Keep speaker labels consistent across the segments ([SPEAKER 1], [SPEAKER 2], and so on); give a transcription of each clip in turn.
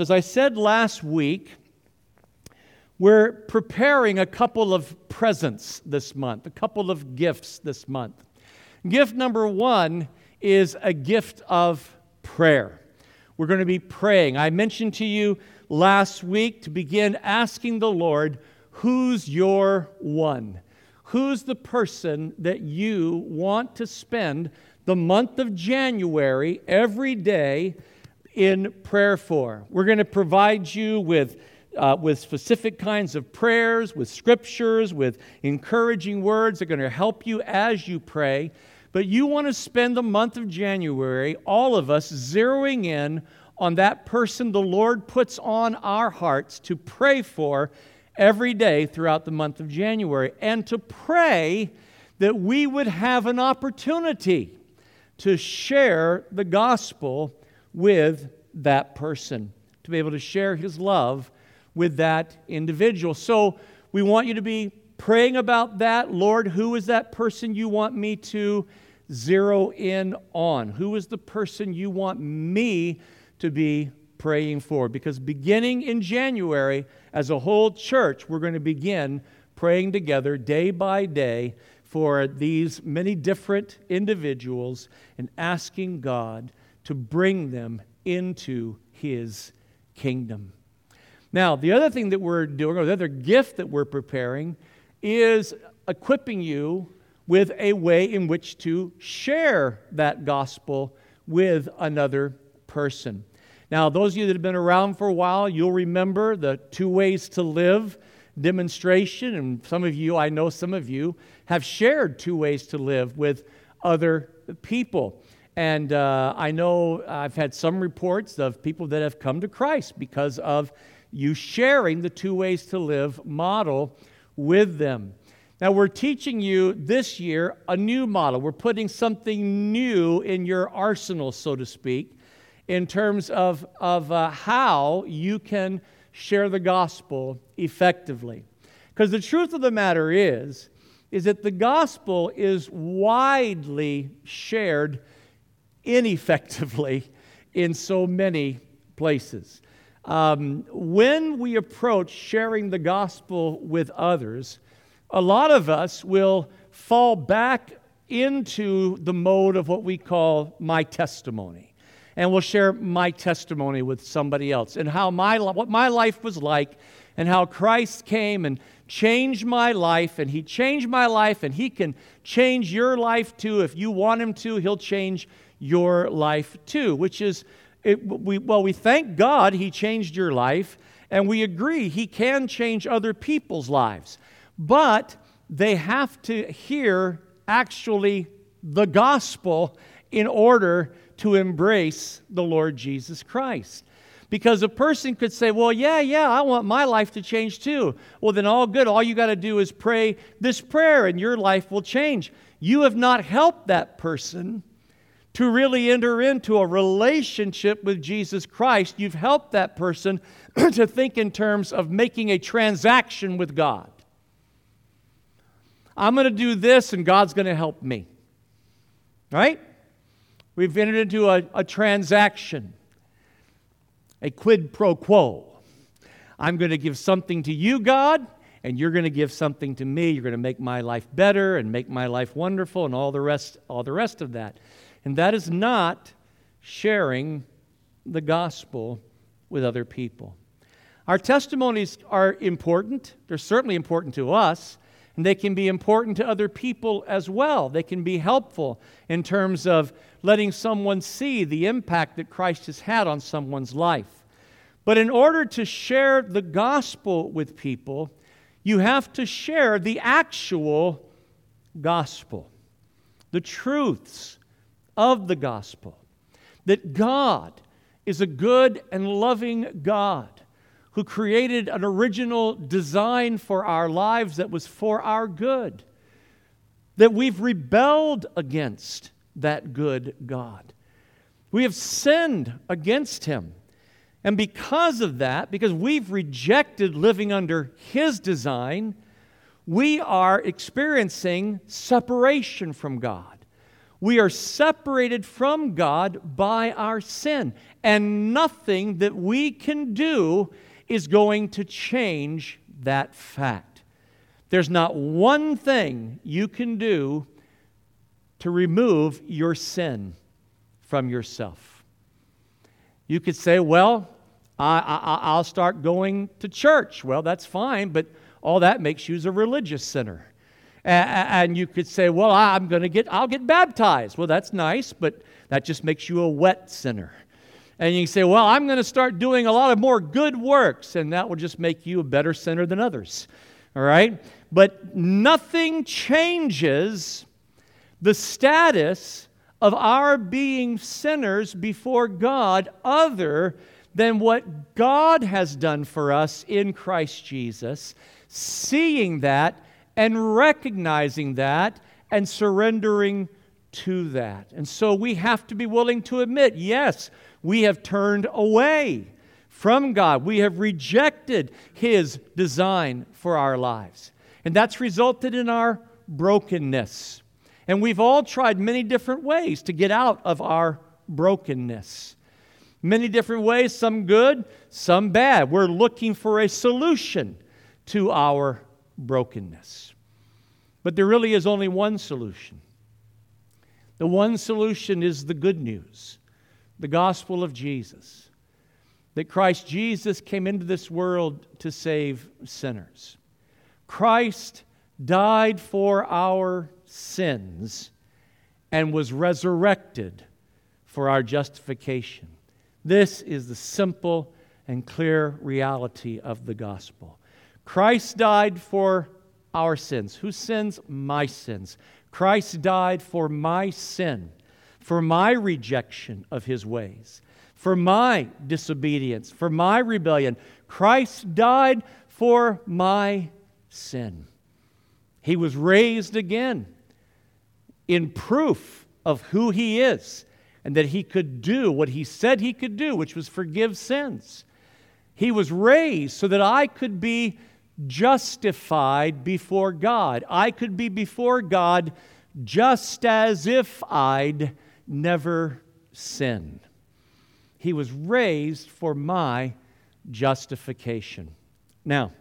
[SPEAKER 1] as I said last week, we're preparing a couple of presents this month, a couple of gifts this month. Gift number one is a gift of prayer. We're going to be praying. I mentioned to you last week to begin asking the Lord, who's your one? Who's the person that you want to spend the month of January every day in prayer for? We're going to provide you with uh, with specific kinds of prayers, with scriptures, with encouraging words that are going to help you as you pray. But you want to spend the month of January, all of us, zeroing in on that person the Lord puts on our hearts to pray for every day throughout the month of January, and to pray that we would have an opportunity to share the gospel with that person, to be able to share his love with that individual. So we want you to be praying about that. Lord, who is that person you want me to zero in on? Who is the person you want me to be praying for? Because beginning in January, as a whole church, we're going to begin praying together day by day for these many different individuals and asking God to bring them into His kingdom. Now, the other thing that we're doing, or the other gift that we're preparing, is equipping you with a way in which to share that gospel with another person. Now, those of you that have been around for a while, you'll remember the two ways to live demonstration. And some of you, I know some of you, have shared two ways to live with other people. And uh, I know I've had some reports of people that have come to Christ because of you sharing the two ways to live model with them. Now, we're teaching you this year a new model. We're putting something new in your arsenal, so to speak, in terms of, of uh, how you can share the gospel effectively. Because the truth of the matter is, is that the gospel is widely shared ineffectively in so many places. Um, when we approach sharing the gospel with others, a lot of us will fall back into the mode of what we call my testimony. And we'll share my testimony with somebody else and how my, what my life was like and how Christ came and changed my life. And He changed my life, and He can change your life too. If you want Him to, He'll change your life too, which is it, we, well, we thank God He changed your life, and we agree He can change other people's lives. But they have to hear actually the gospel in order to embrace the Lord Jesus Christ. Because a person could say, Well, yeah, yeah, I want my life to change too. Well, then all good. All you got to do is pray this prayer and your life will change. You have not helped that person to really enter into a relationship with Jesus Christ, you've helped that person to think in terms of making a transaction with God. I'm going to do this and God's going to help me. Right? We've entered into a, a transaction, a quid pro quo. I'm going to give something to you, God, and you're going to give something to me. You're going to make my life better and make my life wonderful and all the rest, all the rest of that. And that is not sharing the gospel with other people. Our testimonies are important. They're certainly important to us, and they can be important to other people as well. They can be helpful in terms of letting someone see the impact that Christ has had on someone's life. But in order to share the gospel with people, you have to share the actual gospel, the truths of the gospel that God is a good and loving God who created an original design for our lives that was for our good, that we've rebelled against that good God. We have sinned against Him. And because of that, because we've rejected living under His design, we are experiencing separation from God. We are separated from God by our sin, and nothing that we can do is going to change that fact. There's not one thing you can do to remove your sin from yourself. You could say, Well, I, will start going to church. Well, that's fine, but all that makes you a religious sinner. And you could say, well, I'm going to get, I'll get baptized. Well, that's nice, but that just makes you a wet sinner. And you can say, well, I'm going to start doing a lot of more good works, and that will just make you a better sinner than others. All right? But nothing changes the status of our being sinners before God other than what God has done for us in Christ Jesus, seeing that and recognizing that and surrendering to that. And so we have to be willing to admit yes, we have turned away from God, we have rejected His design for our lives. And that's resulted in our brokenness. And we've all tried many different ways to get out of our brokenness. Many different ways, some good, some bad. We're looking for a solution to our brokenness. But there really is only one solution. The one solution is the good news, the gospel of Jesus. That Christ Jesus came into this world to save sinners. Christ died for our sins and was resurrected for our justification. This is the simple and clear reality of the gospel. Christ died for our sins. Whose sins? My sins. Christ died for my sin, for my rejection of his ways, for my disobedience, for my rebellion. Christ died for my sin. He was raised again in proof of who he is and that he could do what he said he could do, which was forgive sins. He was raised so that I could be justified before God. I could be before God just as if I'd never sinned. He was raised for my justification. Now,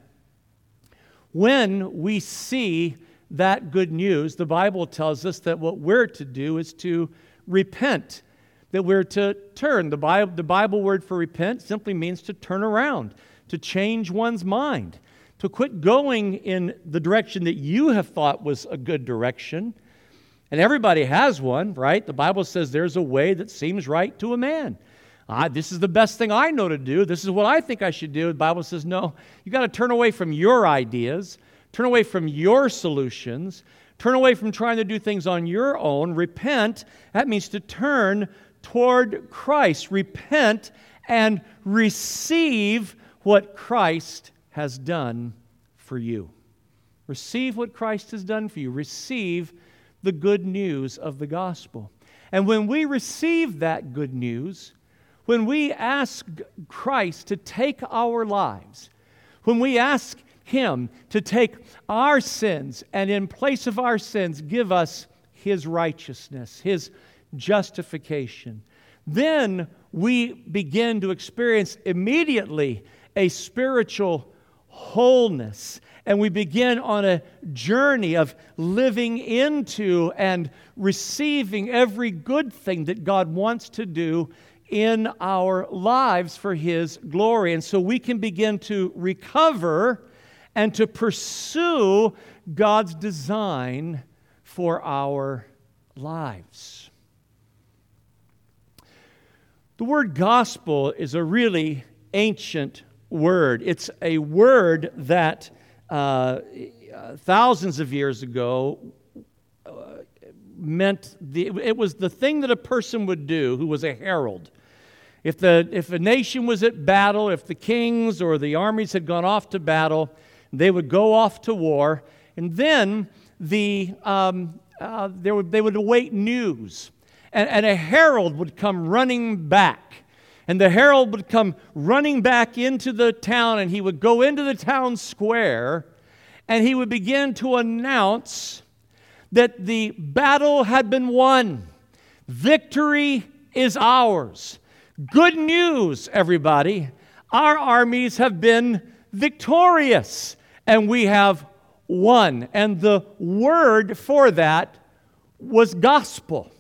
[SPEAKER 1] when we see that good news, the Bible tells us that what we're to do is to repent that we're to turn. The Bible, the Bible word for repent simply means to turn around, to change one's mind, to quit going in the direction that you have thought was a good direction. And everybody has one, right? The Bible says there's a way that seems right to a man. Ah, this is the best thing I know to do. This is what I think I should do. The Bible says, no, you got to turn away from your ideas, turn away from your solutions, turn away from trying to do things on your own. Repent. That means to turn toward Christ. Repent and receive what Christ has done for you. Receive what Christ has done for you. Receive the good news of the gospel. And when we receive that good news, when we ask Christ to take our lives, when we ask Him to take our sins and in place of our sins give us His righteousness, His justification. Then we begin to experience immediately a spiritual wholeness. And we begin on a journey of living into and receiving every good thing that God wants to do in our lives for His glory. And so we can begin to recover and to pursue God's design for our lives. The word gospel is a really ancient word. It's a word that uh, thousands of years ago uh, meant the, it was the thing that a person would do who was a herald. If, the, if a nation was at battle, if the kings or the armies had gone off to battle, they would go off to war, and then the, um, uh, would, they would await news and, and a herald would come running back. And the herald would come running back into the town, and he would go into the town square, and he would begin to announce that the battle had been won, Victory is ours. Good news, everybody. Our armies have been victorious and we have won. And the word for that was gospel.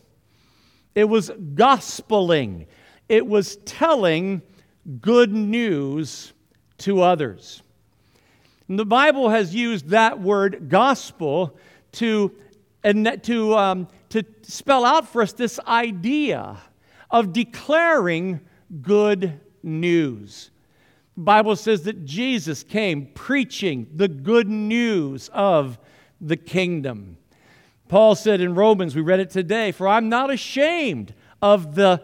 [SPEAKER 1] It was gospeling. It was telling good news to others. And the Bible has used that word gospel to, and to, um, to spell out for us this idea of declaring good news. The Bible says that Jesus came preaching the good news of the kingdom. Paul said in Romans, we read it today, for I'm not ashamed of the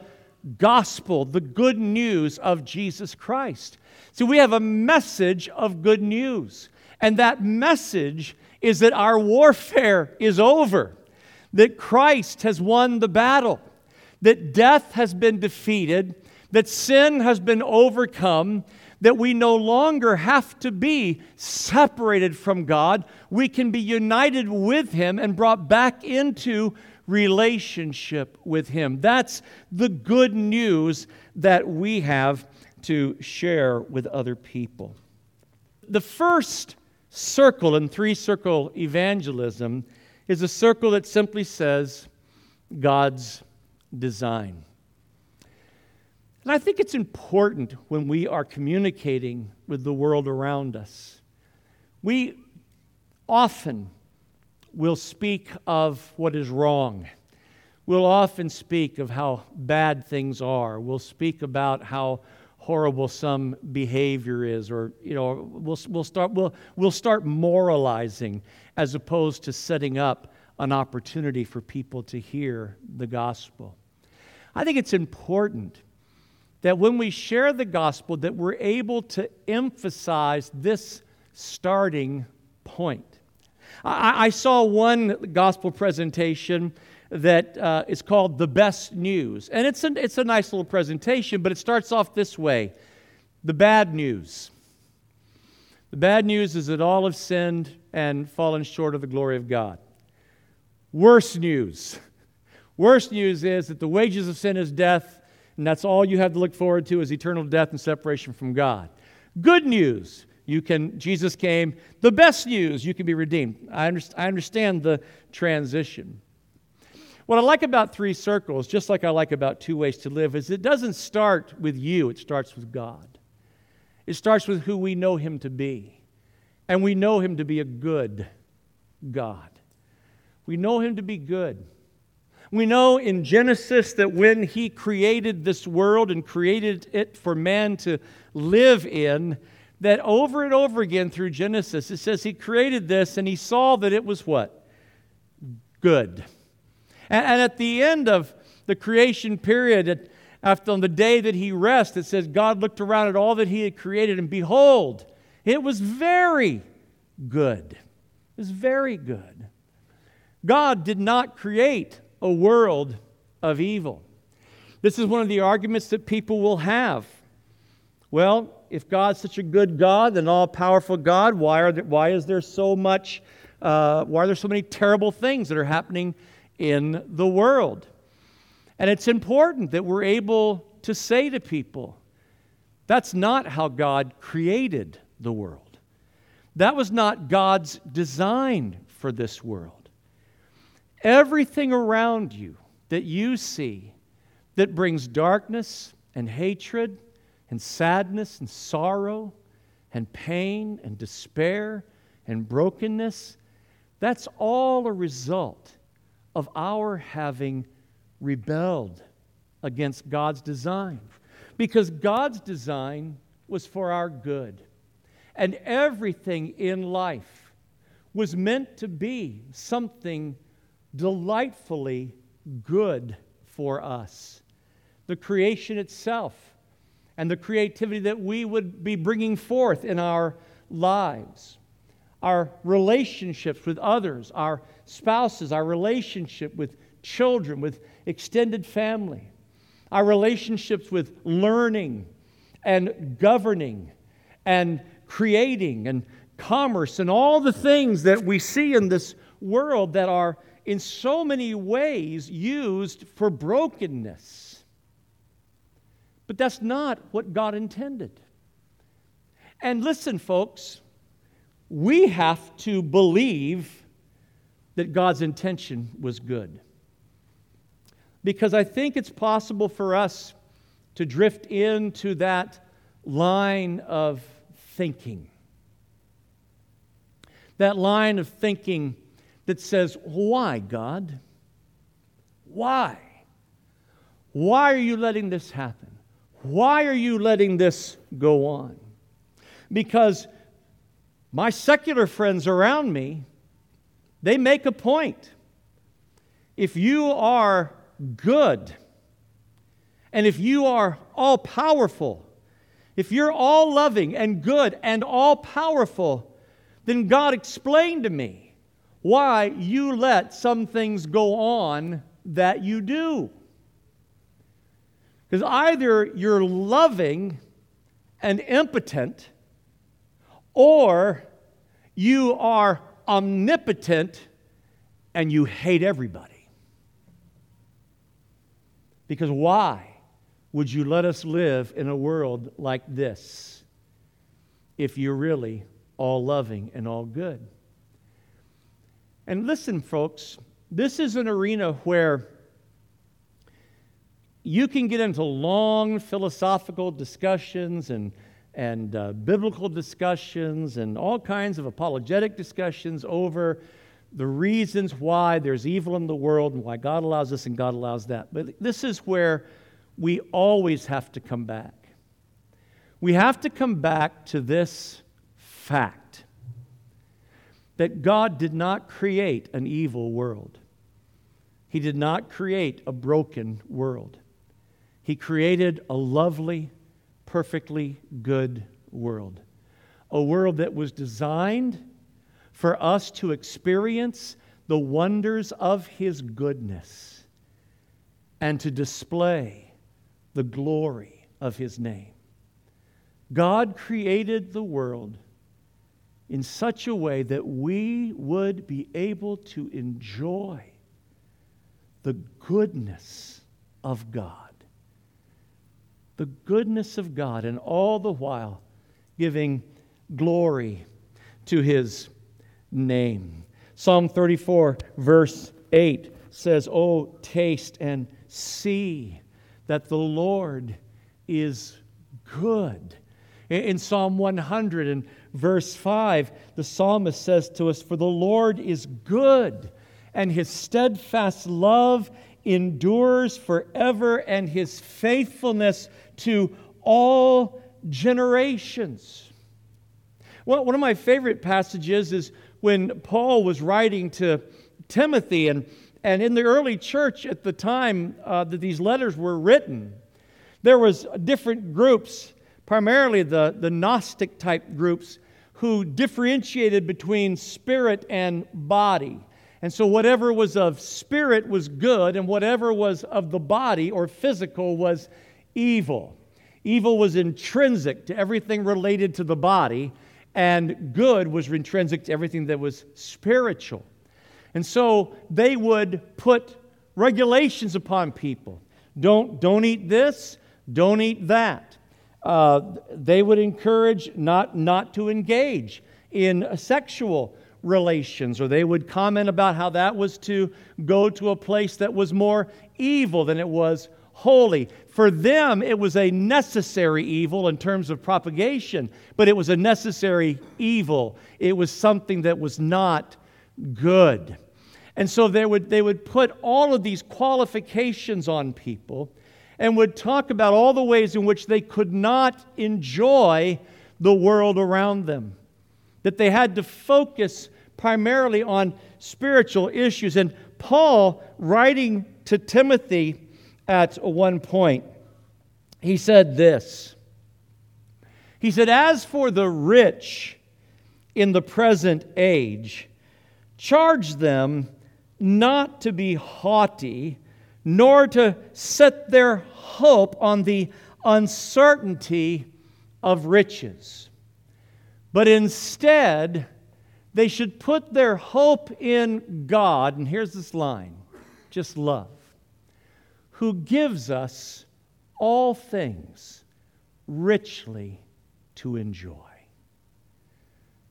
[SPEAKER 1] gospel, the good news of Jesus Christ. So we have a message of good news. And that message is that our warfare is over, that Christ has won the battle, that death has been defeated, that sin has been overcome, that we no longer have to be separated from God. We can be united with Him and brought back into relationship with Him. That's the good news that we have to share with other people. The first circle in three circle evangelism is a circle that simply says God's design. And I think it's important when we are communicating with the world around us. We often will speak of what is wrong. We'll often speak of how bad things are. We'll speak about how horrible some behavior is, or you know, we'll, we'll, start, we'll, we'll start moralizing as opposed to setting up an opportunity for people to hear the gospel. I think it's important that when we share the gospel that we're able to emphasize this starting point. I, I saw one gospel presentation that uh, is called The Best News. And it's a, it's a nice little presentation, but it starts off this way The bad news. The bad news is that all have sinned and fallen short of the glory of God. Worse news. Worst news is that the wages of sin is death, and that's all you have to look forward to is eternal death and separation from God. Good news. You can, Jesus came. The best news, you can be redeemed. I, understand, I understand the transition. What I like about three circles, just like I like about two ways to live, is it doesn't start with you, it starts with God. It starts with who we know Him to be. And we know Him to be a good God. We know Him to be good. We know in Genesis that when He created this world and created it for man to live in, that over and over again through Genesis, it says He created this and He saw that it was what? Good. And, and at the end of the creation period, after on the day that he rested, it says God looked around at all that he had created, and behold, it was very good. It was very good. God did not create a world of evil. This is one of the arguments that people will have. Well, if God's such a good God, an all powerful God, why, are there, why is there so much, uh, why are there so many terrible things that are happening in the world. And it's important that we're able to say to people, that's not how God created the world. That was not God's design for this world. Everything around you that you see that brings darkness and hatred and sadness and sorrow and pain and despair and brokenness, that's all a result of our having rebelled against God's design. Because God's design was for our good. And everything in life was meant to be something delightfully good for us. The creation itself and the creativity that we would be bringing forth in our lives our relationships with others, our spouses, our relationship with children, with extended family, our relationships with learning and governing and creating and commerce and all the things that we see in this world that are in so many ways used for brokenness. But that's not what God intended. And listen, folks, we have to believe that God's intention was good. Because I think it's possible for us to drift into that line of thinking. That line of thinking that says, Why, God? Why? Why are you letting this happen? Why are you letting this go on? Because my secular friends around me, they make a point. If you are good, and if you are all powerful, if you're all loving and good and all powerful, then God explained to me why you let some things go on that you do. Because either you're loving and impotent, or you are omnipotent and you hate everybody. Because why would you let us live in a world like this if you're really all loving and all good? And listen, folks, this is an arena where you can get into long philosophical discussions and, and uh, biblical discussions and all kinds of apologetic discussions over the reasons why there's evil in the world and why God allows this and God allows that. But this is where we always have to come back. We have to come back to this fact that God did not create an evil world. He did not create a broken world. He created a lovely, perfectly good world. A world that was designed for us to experience the wonders of His goodness and to display the glory of His name. God created the world in such a way that we would be able to enjoy the goodness of God. The goodness of God, and all the while giving glory to his name. Psalm 34, verse 8 says, Oh, taste and see that the Lord is good. In Psalm 100 and verse 5, the psalmist says to us, For the Lord is good, and his steadfast love endures forever, and his faithfulness to all generations. Well, one of my favorite passages is when Paul was writing to Timothy, and, and in the early church at the time uh, that these letters were written, there was different groups, primarily the, the Gnostic type groups, who differentiated between spirit and body. And so, whatever was of spirit was good, and whatever was of the body or physical was evil. Evil was intrinsic to everything related to the body, and good was intrinsic to everything that was spiritual. And so, they would put regulations upon people don't, don't eat this, don't eat that. Uh, they would encourage not, not to engage in sexual relations, or they would comment about how that was to go to a place that was more evil than it was holy. For them, it was a necessary evil in terms of propagation, but it was a necessary evil. It was something that was not good. And so they would, they would put all of these qualifications on people and would talk about all the ways in which they could not enjoy the world around them, that they had to focus primarily on spiritual issues. And Paul, writing to Timothy at one point, he said this He said, As for the rich in the present age, charge them not to be haughty nor to set their hope on the uncertainty of riches, but instead They should put their hope in God, and here's this line just love, who gives us all things richly to enjoy.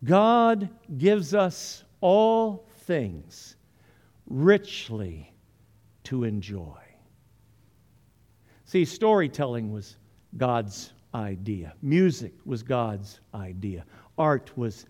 [SPEAKER 1] God gives us all things richly to enjoy. See, storytelling was God's idea, music was God's idea, art was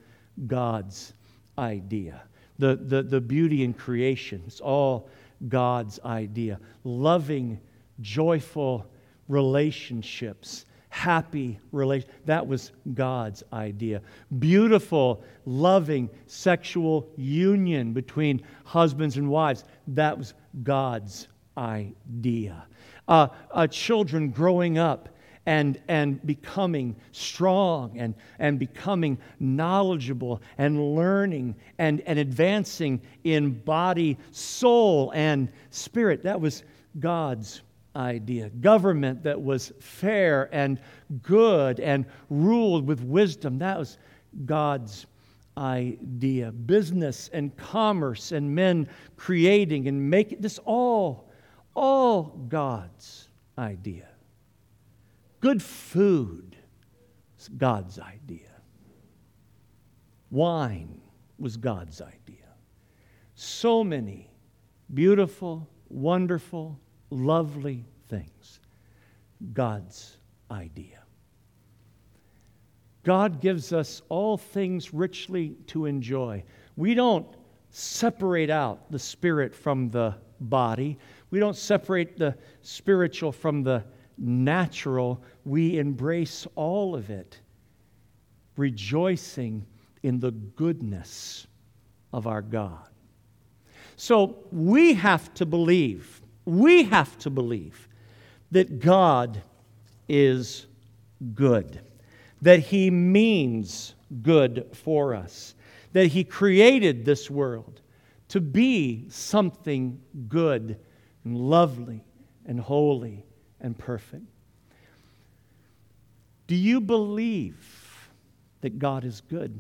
[SPEAKER 1] God's idea. The, the, the beauty in creation, it's all God's idea. Loving, joyful relationships happy relation. That was God's idea. Beautiful, loving sexual union between husbands and wives. That was God's idea. Uh, uh, children growing up and, and becoming strong and, and becoming knowledgeable and learning and, and advancing in body, soul, and spirit. That was God's idea. Government that was fair and good and ruled with wisdom. That was God's idea. Business and commerce and men creating and making this all, all God's idea. Good food God's idea. Wine was God's idea. So many beautiful, wonderful, lovely things. God's idea. God gives us all things richly to enjoy. We don't separate out the spirit from the body, we don't separate the spiritual from the natural. We embrace all of it, rejoicing in the goodness of our God. So we have to believe we have to believe that God is good, that He means good for us, that He created this world to be something good and lovely and holy and perfect. Do you believe that God is good?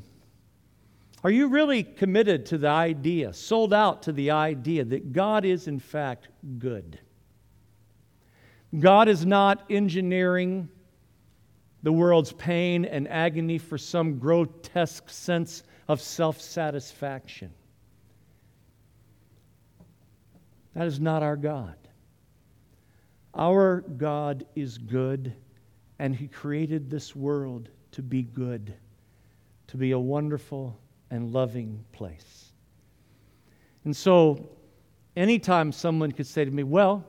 [SPEAKER 1] Are you really committed to the idea, sold out to the idea that God is, in fact, good? God is not engineering the world's pain and agony for some grotesque sense of self satisfaction. That is not our God. Our God is good, and He created this world to be good, to be a wonderful and loving place. And so, anytime someone could say to me, Well,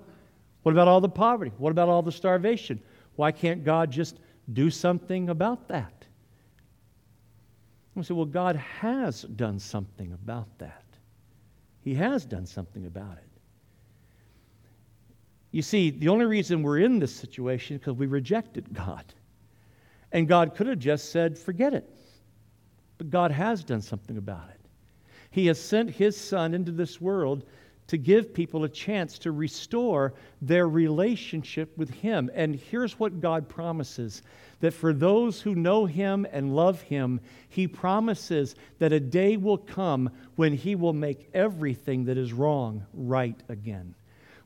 [SPEAKER 1] what about all the poverty? What about all the starvation? Why can't God just do something about that? I say, Well, God has done something about that. He has done something about it. You see, the only reason we're in this situation is because we rejected God. And God could have just said, Forget it. But God has done something about it. He has sent His Son into this world to give people a chance to restore their relationship with Him. And here's what God promises that for those who know Him and love Him, He promises that a day will come when He will make everything that is wrong right again.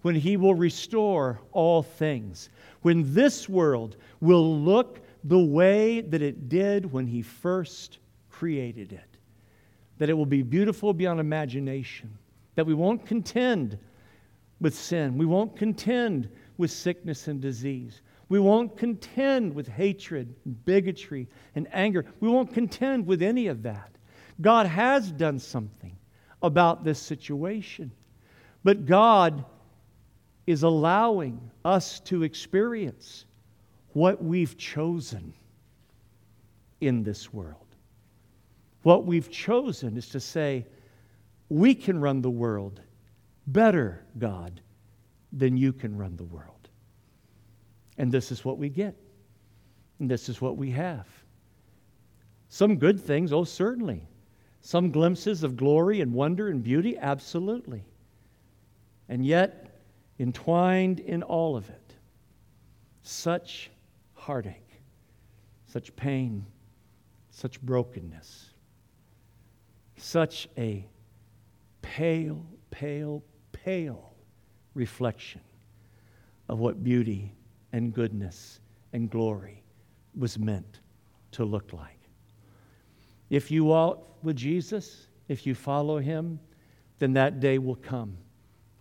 [SPEAKER 1] When He will restore all things. When this world will look the way that it did when He first created it. That it will be beautiful beyond imagination. That we won't contend with sin. We won't contend with sickness and disease. We won't contend with hatred, bigotry, and anger. We won't contend with any of that. God has done something about this situation. But God is allowing us to experience what we've chosen in this world. What we've chosen is to say, we can run the world better, God, than you can run the world. And this is what we get. And this is what we have. Some good things, oh, certainly. Some glimpses of glory and wonder and beauty, absolutely. And yet, entwined in all of it, such heartache, such pain, such brokenness such a pale, pale, pale reflection of what beauty and goodness and glory was meant to look like. If you walk with Jesus, if you follow him, then that day will come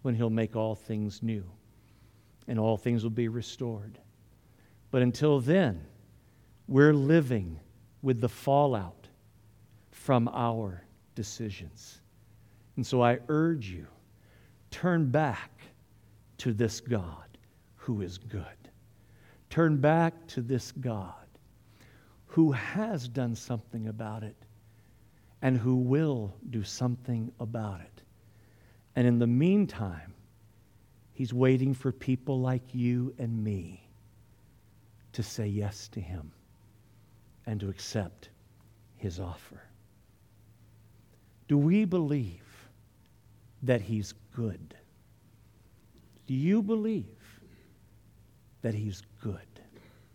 [SPEAKER 1] when he'll make all things new and all things will be restored. But until then, we're living with the fallout from our decisions. And so I urge you turn back to this God who is good. Turn back to this God who has done something about it and who will do something about it. And in the meantime, He's waiting for people like you and me to say yes to Him and to accept His offer. Do we believe that He's good? Do you believe that He's good?